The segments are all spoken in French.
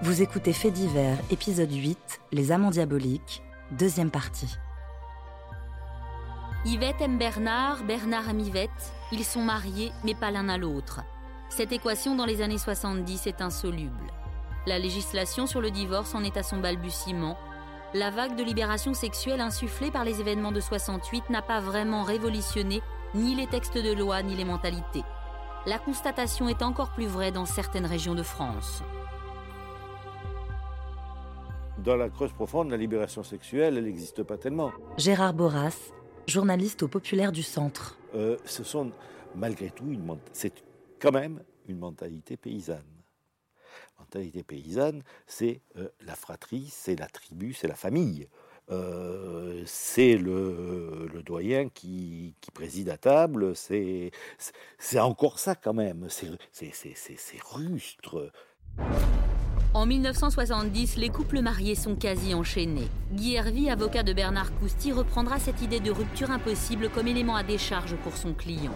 Vous écoutez Fait divers, épisode 8, Les amants diaboliques, deuxième partie. Yvette aime Bernard, Bernard aime Yvette. Ils sont mariés, mais pas l'un à l'autre. Cette équation dans les années 70 est insoluble. La législation sur le divorce en est à son balbutiement. La vague de libération sexuelle insufflée par les événements de 68 n'a pas vraiment révolutionné ni les textes de loi ni les mentalités. La constatation est encore plus vraie dans certaines régions de France. Dans la Creuse profonde, la libération sexuelle, elle n'existe pas tellement. Gérard Boras, journaliste au Populaire du Centre. Euh, ce sont malgré tout, une, c'est quand même une mentalité paysanne. Mentalité paysanne, c'est euh, la fratrie, c'est la tribu, c'est la famille. Euh, c'est le, le, doyen qui, qui, préside à table, c'est encore ça quand même, c'est rustre. En 1970, les couples mariés sont quasi enchaînés. Guy Hervy, avocat de Bernard Cousty, reprendra cette idée de rupture impossible comme élément à décharge pour son client.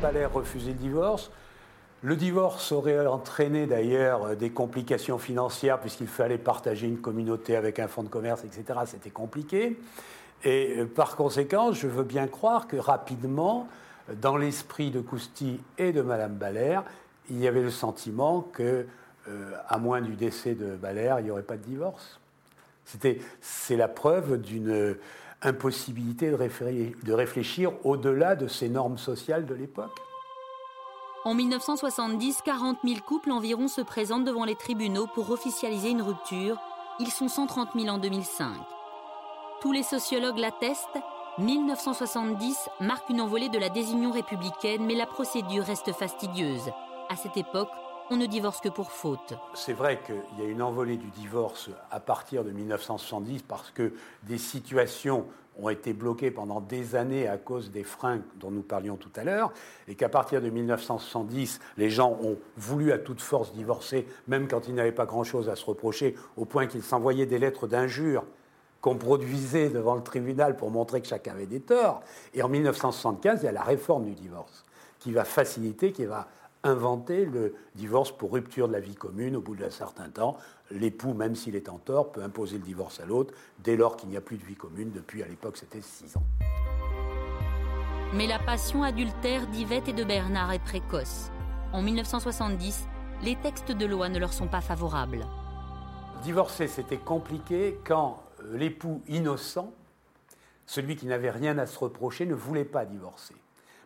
Fallait refuser le divorce. Le divorce aurait entraîné d'ailleurs des complications financières puisqu'il fallait partager une communauté avec un fonds de commerce, etc. C'était compliqué. Et euh, par conséquent, je veux bien croire que rapidement, dans l'esprit de Cousty et de Madame Baller, il y avait le sentiment que euh, à moins du décès de Baler, il n'y aurait pas de divorce. C'est la preuve d'une impossibilité de réfléchir, au-delà de ces normes sociales de l'époque. En 1970, 40 000 couples environ se présentent devant les tribunaux pour officialiser une rupture. Ils sont 130 000 en 2005. Tous les sociologues l'attestent. 1970 marque une envolée de la désunion républicaine, mais la procédure reste fastidieuse. À cette époque, on ne divorce que pour faute. C'est vrai qu'il y a une envolée du divorce à partir de 1970 parce que des situations ont été bloquées pendant des années à cause des freins dont nous parlions tout à l'heure, et qu'à partir de 1970, les gens ont voulu à toute force divorcer, même quand ils n'avaient pas grand-chose à se reprocher, au point qu'ils s'envoyaient des lettres d'injures qu'on produisait devant le tribunal pour montrer que chacun avait des torts. Et en 1975, il y a la réforme du divorce qui va faciliter, qui va inventer le divorce pour rupture de la vie commune au bout d'un certain temps. L'époux, même s'il est en tort, peut imposer le divorce à l'autre dès lors qu'il n'y a plus de vie commune. Depuis, à l'époque, c'était six ans. Mais la passion adultère d'Yvette et de Bernard est précoce. En 1970, les textes de loi ne leur sont pas favorables. Divorcer, c'était compliqué quand euh, l'époux innocent, celui qui n'avait rien à se reprocher, ne voulait pas divorcer.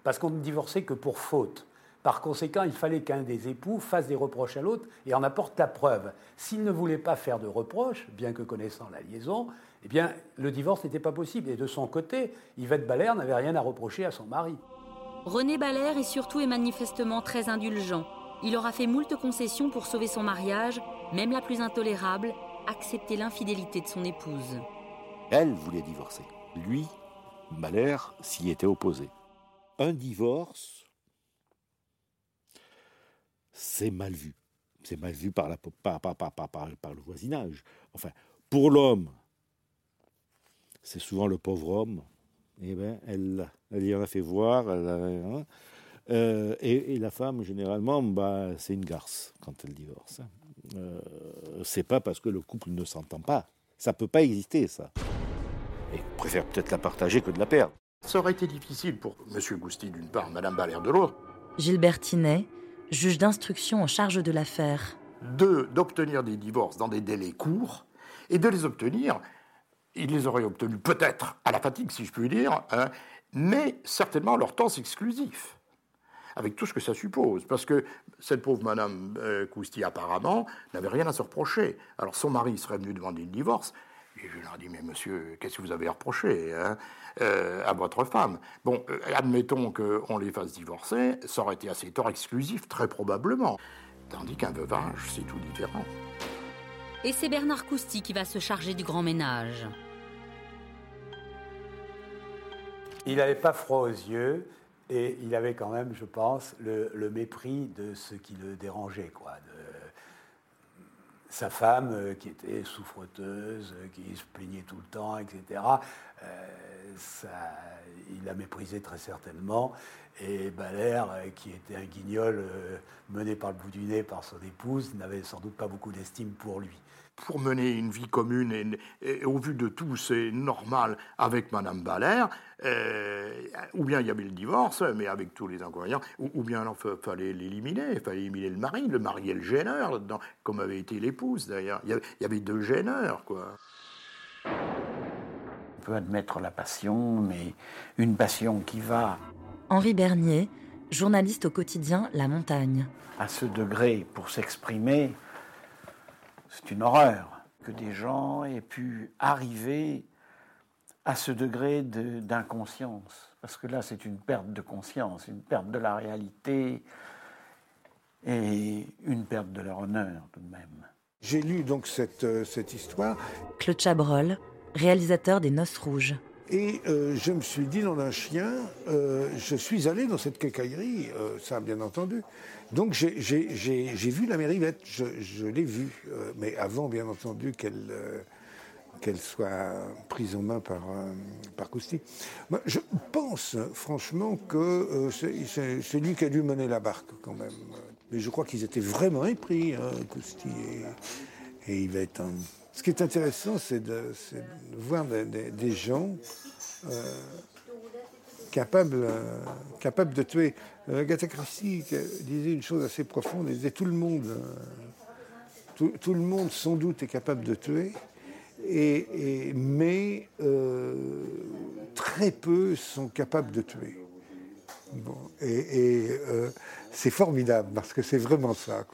Parce qu'on ne divorçait que pour faute. Par conséquent, il fallait qu'un des époux fasse des reproches à l'autre et en apporte la preuve. S'il ne voulait pas faire de reproches, bien que connaissant la liaison, eh bien, le divorce n'était pas possible. Et de son côté, Yvette Baller n'avait rien à reprocher à son mari. René Baller est surtout et manifestement très indulgent. Il aura fait moult concessions pour sauver son mariage, même la plus intolérable, accepter l'infidélité de son épouse. Elle voulait divorcer. Lui, Baller, s'y était opposé. Un divorce c'est mal vu. C'est mal vu par, la, par, par, par, le voisinage. Enfin, pour l'homme, c'est souvent le pauvre homme. Eh ben, elle, elle y en a fait voir. Hein. Euh, et, la femme, généralement, bah, c'est une garce quand elle divorce. Hein. Euh, c'est pas parce que le couple ne s'entend pas. Ça peut pas exister, ça. Et préfère peut-être la partager que de la perdre. Ça aurait été difficile pour M. Gousti d'une part, Mme Balère de l'autre. Gilbert Tinet, juge d'instruction en charge de l'affaire. Deux, d'obtenir des divorces dans des délais courts, et de les obtenir, il les aurait obtenus peut-être à la fatigue, si je puis dire, hein, mais certainement leur temps exclusif avec tout ce que ça suppose. Parce que cette pauvre Madame euh, apparemment, n'avait rien à se reprocher. Alors son mari serait venu demander le divorce, et je leur dis, mais monsieur, qu'est-ce que vous avez reproché hein, euh, à votre femme? Bon, euh, admettons qu'on les fasse divorcer, ça aurait été assez tort exclusif, très probablement. Tandis qu'un veuvage, c'est tout différent. Et c'est Bernard Cousty qui va se charger du grand ménage. Il n'avait pas froid aux yeux et il avait quand même, je pense, le, le mépris de ce qui le dérangeait, quoi. De, sa femme, euh, qui était souffreteuse, euh, qui se plaignait tout le temps, etc., euh, il l'a méprisé très certainement. Et Balère, qui était un guignol mené par le bout du nez par son épouse, n'avait sans doute pas beaucoup d'estime pour lui pour mener une vie commune et, au vu de tout, c'est normal avec Madame Baller, euh, ou bien il y avait le divorce, mais avec tous les inconvénients, ou, bien il fallait l'éliminer, il fallait éliminer le mari, le mari est le gêneur, comme avait été l'épouse d'ailleurs. Il, y avait deux gêneurs, quoi. On peut admettre la passion, mais une passion qui va. Henri Bernier, journaliste au quotidien La Montagne. À ce degré, pour s'exprimer, c'est une horreur que des gens aient pu arriver à ce degré d'inconscience. Parce que là, c'est une perte de conscience, une perte de la réalité et une perte de leur honneur tout de même. J'ai lu donc cette, euh, cette histoire. Claude Chabrol, réalisateur des Noces Rouges. Et euh, je me suis dit, dans un chien, euh, je suis allé dans cette quincaillerie, ça bien entendu. Donc j'ai vu la mairie je, je l'ai vue, euh, mais avant bien entendu qu'elle euh, qu'elle soit prise en main par, euh, par Cousti. Je pense franchement que c'est lui qui a dû mener la barque quand même. Mais je crois qu'ils étaient vraiment épris, hein, Cousti et, et Yvette. Hein. Ce qui est intéressant, c'est de, voir des, gens capable, euh, capable de tuer. Euh, Agatha Christie disait une chose assez profonde, elle disait tout le monde, euh, tout, le monde sans doute est capable de tuer, mais très peu sont capables de tuer. Bon, et, c'est formidable parce que c'est vraiment ça.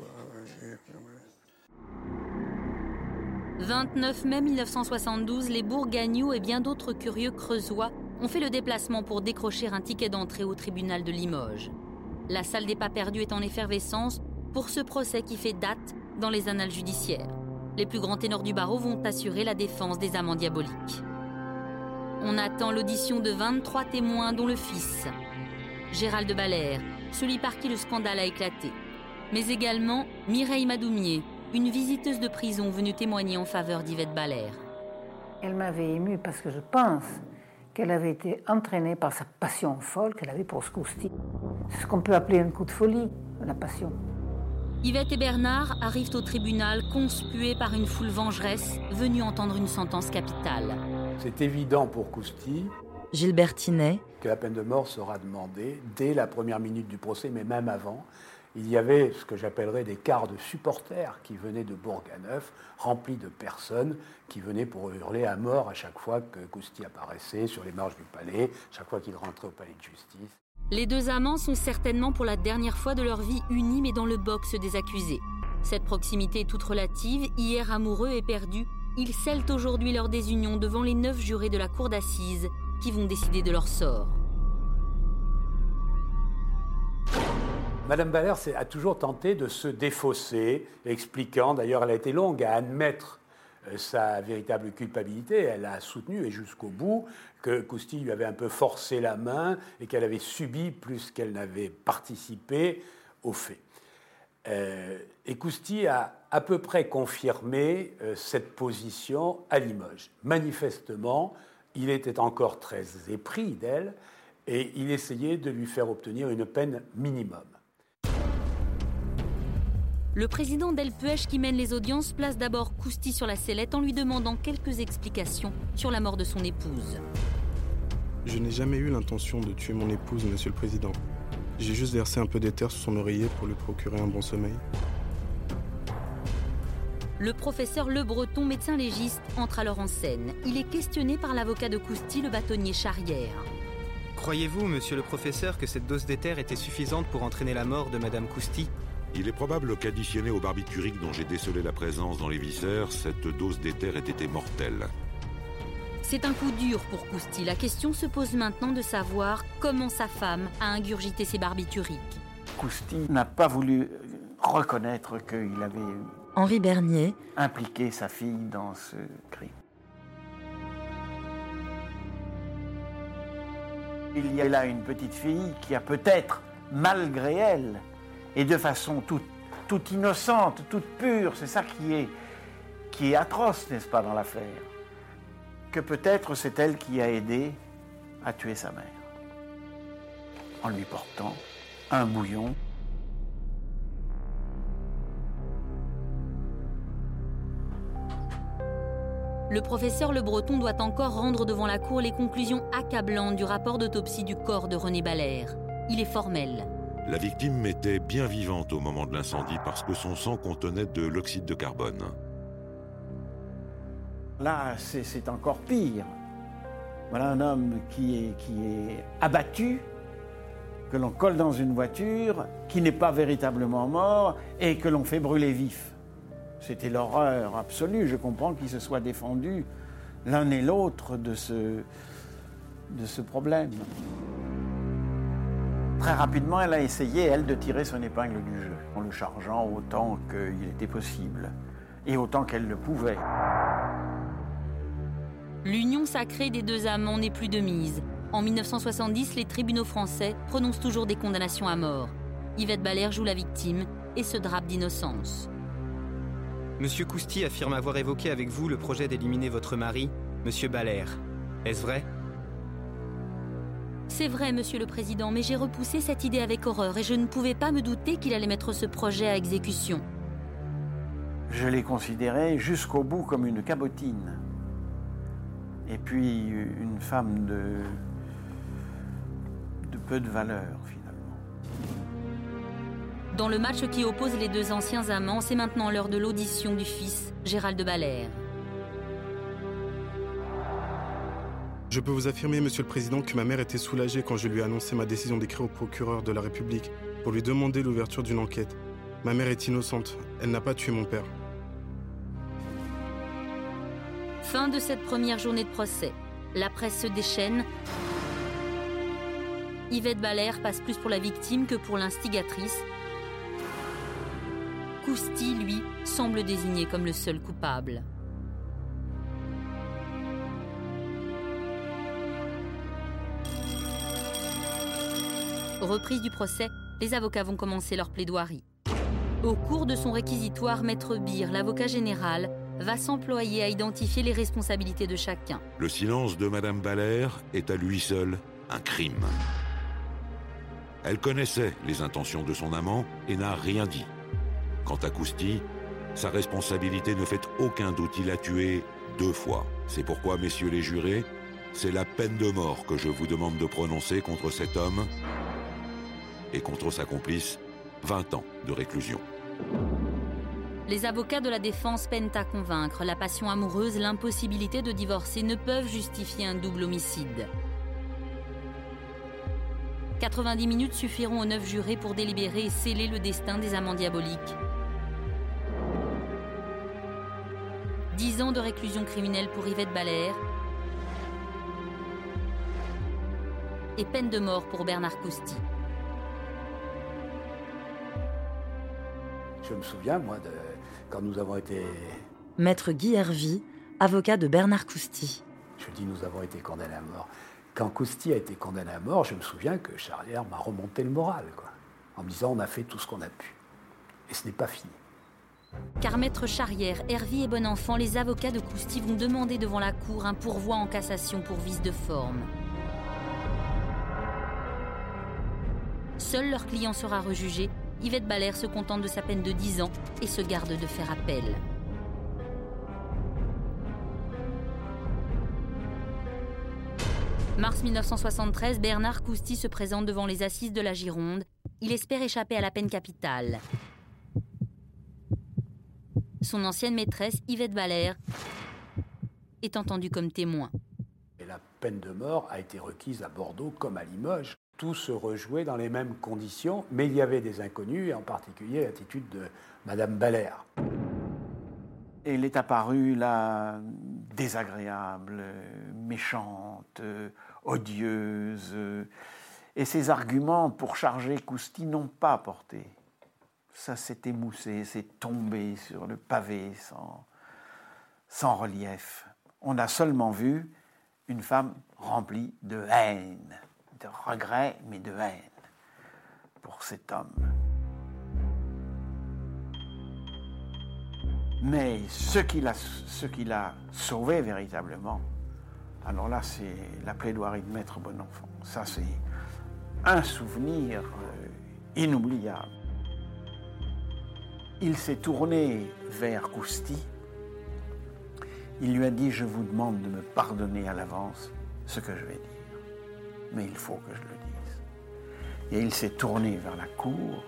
29 mai 1972, les Bourgagnoux et bien d'autres curieux creusois ont fait le déplacement pour décrocher un ticket d'entrée au tribunal de Limoges. La salle des pas perdus est en effervescence pour ce procès qui fait date dans les annales judiciaires. Les plus grands ténors du barreau vont assurer la défense des amants diaboliques. On attend l'audition de 23 témoins dont le fils, Gérald de Balère, celui par qui le scandale a éclaté, mais également Mireille Madoumier, une visiteuse de prison venue témoigner en faveur d'Yvette Balère. Elle m'avait émue parce que je pense qu'elle avait été entraînée par sa passion folle qu'elle avait pour Scousti. C'est ce qu'on peut appeler un coup de folie, la passion. Yvette et Bernard arrivent au tribunal conspués par une foule vengeresse venue entendre une sentence capitale. C'est évident pour Cousti Gilbert Tinet que la peine de mort sera demandée dès la première minute du procès, mais même avant, il y avait ce que j'appellerais des quarts de supporters qui venaient de Bourg-à-Neuf, remplis de personnes qui venaient pour hurler à mort à chaque fois que Cousti apparaissait sur les marches du palais, chaque fois qu'il rentrait au palais de justice. Les deux amants sont certainement pour la dernière fois de leur vie unis mais dans le box des accusés. Cette proximité est toute relative, hier amoureux et perdus, ils scellent aujourd'hui leur désunion devant les neuf jurés de la cour d'assises qui vont décider de leur sort. Madame Baller a toujours tenté de se défausser, expliquant, d'ailleurs elle a été longue à admettre euh, sa véritable culpabilité. Elle a soutenu, et jusqu'au bout, que Cousti lui avait un peu forcé la main et qu'elle avait subi plus qu'elle n'avait participé aux faits. Euh, et Cousti a à peu près confirmé euh, cette position à Limoges. Manifestement, il était encore très épris d'elle et il essayait de lui faire obtenir une peine minimum. Le président d'Elpuech qui mène les audiences place d'abord Cousti sur la sellette en lui demandant quelques explications sur la mort de son épouse. Je n'ai jamais eu l'intention de tuer mon épouse, monsieur le président. J'ai juste versé un peu d'éther sur son oreiller pour lui procurer un bon sommeil. Le professeur Le Breton, médecin légiste, entre alors en scène. Il est questionné par l'avocat de Cousti, le bâtonnier Charrière. Croyez-vous, monsieur le professeur, que cette dose d'éther était suffisante pour entraîner la mort de madame Cousti il est probable qu'additionné au barbiturique dont j'ai décelé la présence dans les viscères, cette dose d'éther ait été mortelle. C'est un coup dur pour Cousti. La question se pose maintenant de savoir comment sa femme a ingurgité ses barbituriques. Cousti n'a pas voulu reconnaître qu'il avait Henri Bernier impliqué sa fille dans ce crime. Il y a là une petite fille qui a peut-être, malgré elle, et de façon toute, innocente, toute pure. C'est ça qui est, qui est atroce, n'est-ce pas, dans l'affaire? Que peut-être c'est elle qui a aidé a tué sa mère en lui portant un bouillon. Le professeur Le Breton doit encore rendre devant la Cour les conclusions accablantes du rapport d'autopsie du corps de René Balaire. Il est formel. La victime était bien vivante au moment de l'incendie parce que son sang contenait de l'oxyde de carbone. Là, c'est encore pire. Voilà un homme qui est, qui est abattu, que l'on colle dans une voiture, qui n'est pas véritablement mort et que l'on fait brûler vif. C'était l'horreur absolue. Je comprends qu'ils se soient défendus l'un et l'autre de ce, de ce problème. Très rapidement, elle a essayé, elle, de tirer son épingle du jeu, en le chargeant autant qu'il était possible et autant qu'elle le pouvait. L'union sacrée des deux amants n'est plus de mise. En 1970, les tribunaux français prononcent toujours des condamnations à mort. Yvette Balaire joue la victime et se drape d'innocence. Monsieur Cousty affirme avoir évoqué avec vous le projet d'éliminer votre mari, Monsieur Balaire. Est-ce vrai? C'est vrai, Monsieur le Président, mais j'ai repoussé cette idée avec horreur et je ne pouvais pas me douter qu'il allait mettre ce projet à exécution. Je l'ai considéré jusqu'au bout comme une cabotine. Et puis une femme de, de peu de valeur, finalement. Dans le match qui oppose les deux anciens amants, c'est maintenant l'heure de l'audition du fils, Gérald de Balaire. Je peux vous affirmer, Monsieur le Président, que ma mère était soulagée quand je lui ai annoncé ma décision d'écrire au procureur de la République pour lui demander l'ouverture d'une enquête. Ma mère est innocente. Elle n'a pas tué mon père. Fin de cette première journée de procès. La presse se déchaîne. Yvette Balaire passe plus pour la victime que pour l'instigatrice. Cousty, lui, semble désigné comme le seul coupable. Reprise du procès, les avocats vont commencer leur plaidoirie. Au cours de son réquisitoire, Maître Beer, l'avocat général, va s'employer à identifier les responsabilités de chacun. Le silence de Madame Balaire est à lui seul un crime. Elle connaissait les intentions de son amant et n'a rien dit. Quant à Cousty, sa responsabilité ne fait aucun doute. Il a tué deux fois. C'est pourquoi, messieurs les jurés, c'est la peine de mort que je vous demande de prononcer contre cet homme et contre sa complice 20 ans de réclusion. Les avocats de la défense peinent à convaincre. La passion amoureuse, l'impossibilité de divorcer ne peuvent justifier un double homicide. 90 minutes suffiront aux neuf jurés pour délibérer et sceller le destin des amants diaboliques. 10 ans de réclusion criminelle pour Yvette Balaire et peine de mort pour Bernard Cousty. Je me souviens, moi, de, quand nous avons été. Maître Guy Hervy, avocat de Bernard Cousty. Je dis nous avons été condamnés à mort. Quand Cousty a été condamné à mort, je me souviens que Charrière m'a remonté le moral, quoi, en me disant on a fait tout ce qu'on a pu. Et ce n'est pas fini. Car Maître Charrière, Hervy et Bonenfant, les avocats de Cousty vont demander devant la Cour un pourvoi en cassation pour vice de forme. Seul leur client sera rejugé. Yvette Balaire se contente de sa peine de 10 ans et se garde de faire appel. Mars 1973, Bernard Cousty se présente devant les assises de la Gironde. Il espère échapper à la peine capitale. Son ancienne maîtresse, Yvette Balaire, est entendue comme témoin. Peine de mort a été requise à Bordeaux comme à Limoges. Tout se rejouait dans les mêmes conditions, mais il y avait des inconnus, et en particulier l'attitude de Madame Balaire. Et elle est apparue là désagréable, méchante, odieuse. Et ses arguments pour charger Cousty n'ont pas porté. Ça s'est émoussé, c'est tombé sur le pavé sans, sans relief. On a seulement vu une femme remplie de haine, de regret, mais de haine pour cet homme. Mais ce qui l'a, sauvé véritablement, Alors là, c'est la plaidoirie de Maître Bonenfant. Ça, c'est un souvenir euh, inoubliable. Il s'est tourné vers Cousty. Il lui a dit, je vous demande de me pardonner à l'avance ce que je vais dire. Mais il faut que je le dise. Et il s'est tourné vers la cour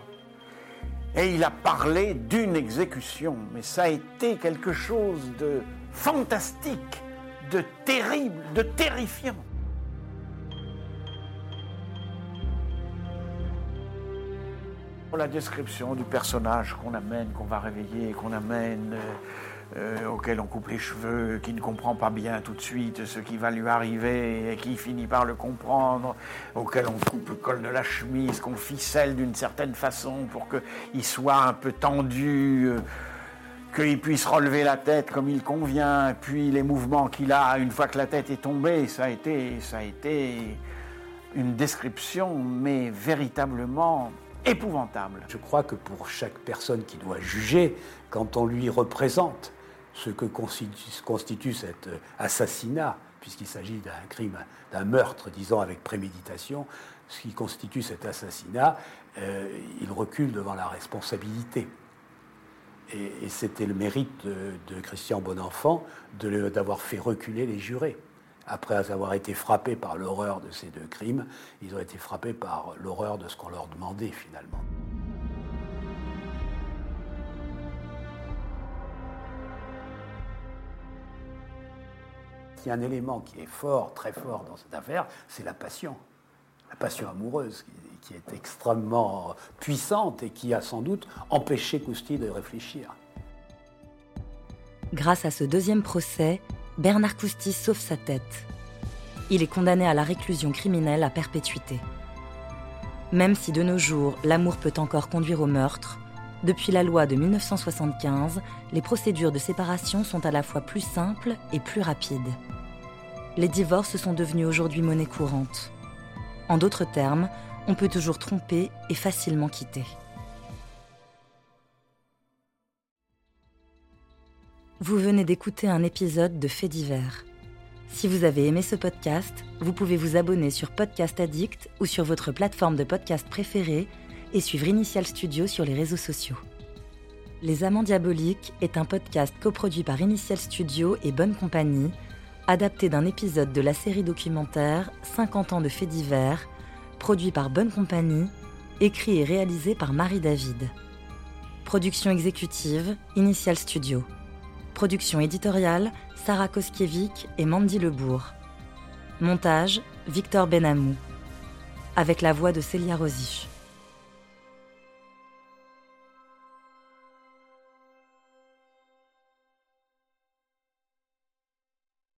et il a parlé d'une exécution. Mais ça a été quelque chose de fantastique, de terrible, de terrifiant. La description du personnage qu'on amène, qu'on va réveiller, qu'on amène, euh, euh, auquel on coupe les cheveux, qui ne comprend pas bien tout de suite ce qui va lui arriver et qui finit par le comprendre, auquel on coupe le col de la chemise, qu'on ficelle d'une certaine façon pour qu'il soit un peu tendu. Euh, qu'il puisse relever la tête comme il convient, puis les mouvements qu'il a une fois que la tête est tombée, ça a été, ça a été une description, mais véritablement épouvantable. Je crois que pour chaque personne qui doit juger, quand on lui représente ce que constitue, cet assassinat, puisqu'il s'agit d'un crime, d'un meurtre, disons, avec préméditation, ce qui constitue cet assassinat, euh, il recule devant la responsabilité. Et, c'était le mérite de, Christian Bonenfant d'avoir fait reculer les jurés. Après avoir été frappés par l'horreur de ces deux crimes, ils ont été frappés par l'horreur de ce qu'on leur demandait finalement. Il y a un élément qui est fort, très fort dans cette affaire, c'est la passion. La passion amoureuse qui est extrêmement puissante et qui a sans doute empêché Cousty de réfléchir. Grâce à ce deuxième procès, Bernard Cousty sauve sa tête. Il est condamné à la réclusion criminelle à perpétuité. Même si de nos jours l'amour peut encore conduire au meurtre, depuis la loi de 1975, les procédures de séparation sont à la fois plus simples et plus rapides. Les divorces sont devenus aujourd'hui monnaie courante. En d'autres termes, on peut toujours tromper et facilement quitter. Vous venez d'écouter un épisode de Faits divers. Si vous avez aimé ce podcast, vous pouvez vous abonner sur Podcast Addict ou sur votre plateforme de podcast préférée et suivre Initial Studio sur les réseaux sociaux. Les Amants Diaboliques est un podcast coproduit par Initial Studio et Bonne Compagnie, adapté d'un épisode de la série documentaire 50 ans de faits divers produit par Bonne Compagnie, écrit et réalisé par Marie David. Production exécutive, Initial Studio. Production éditoriale, Sarah Koskiewicz et Mandy Lebourg. Montage, Victor Benamou. Avec la voix de Célia Rosich.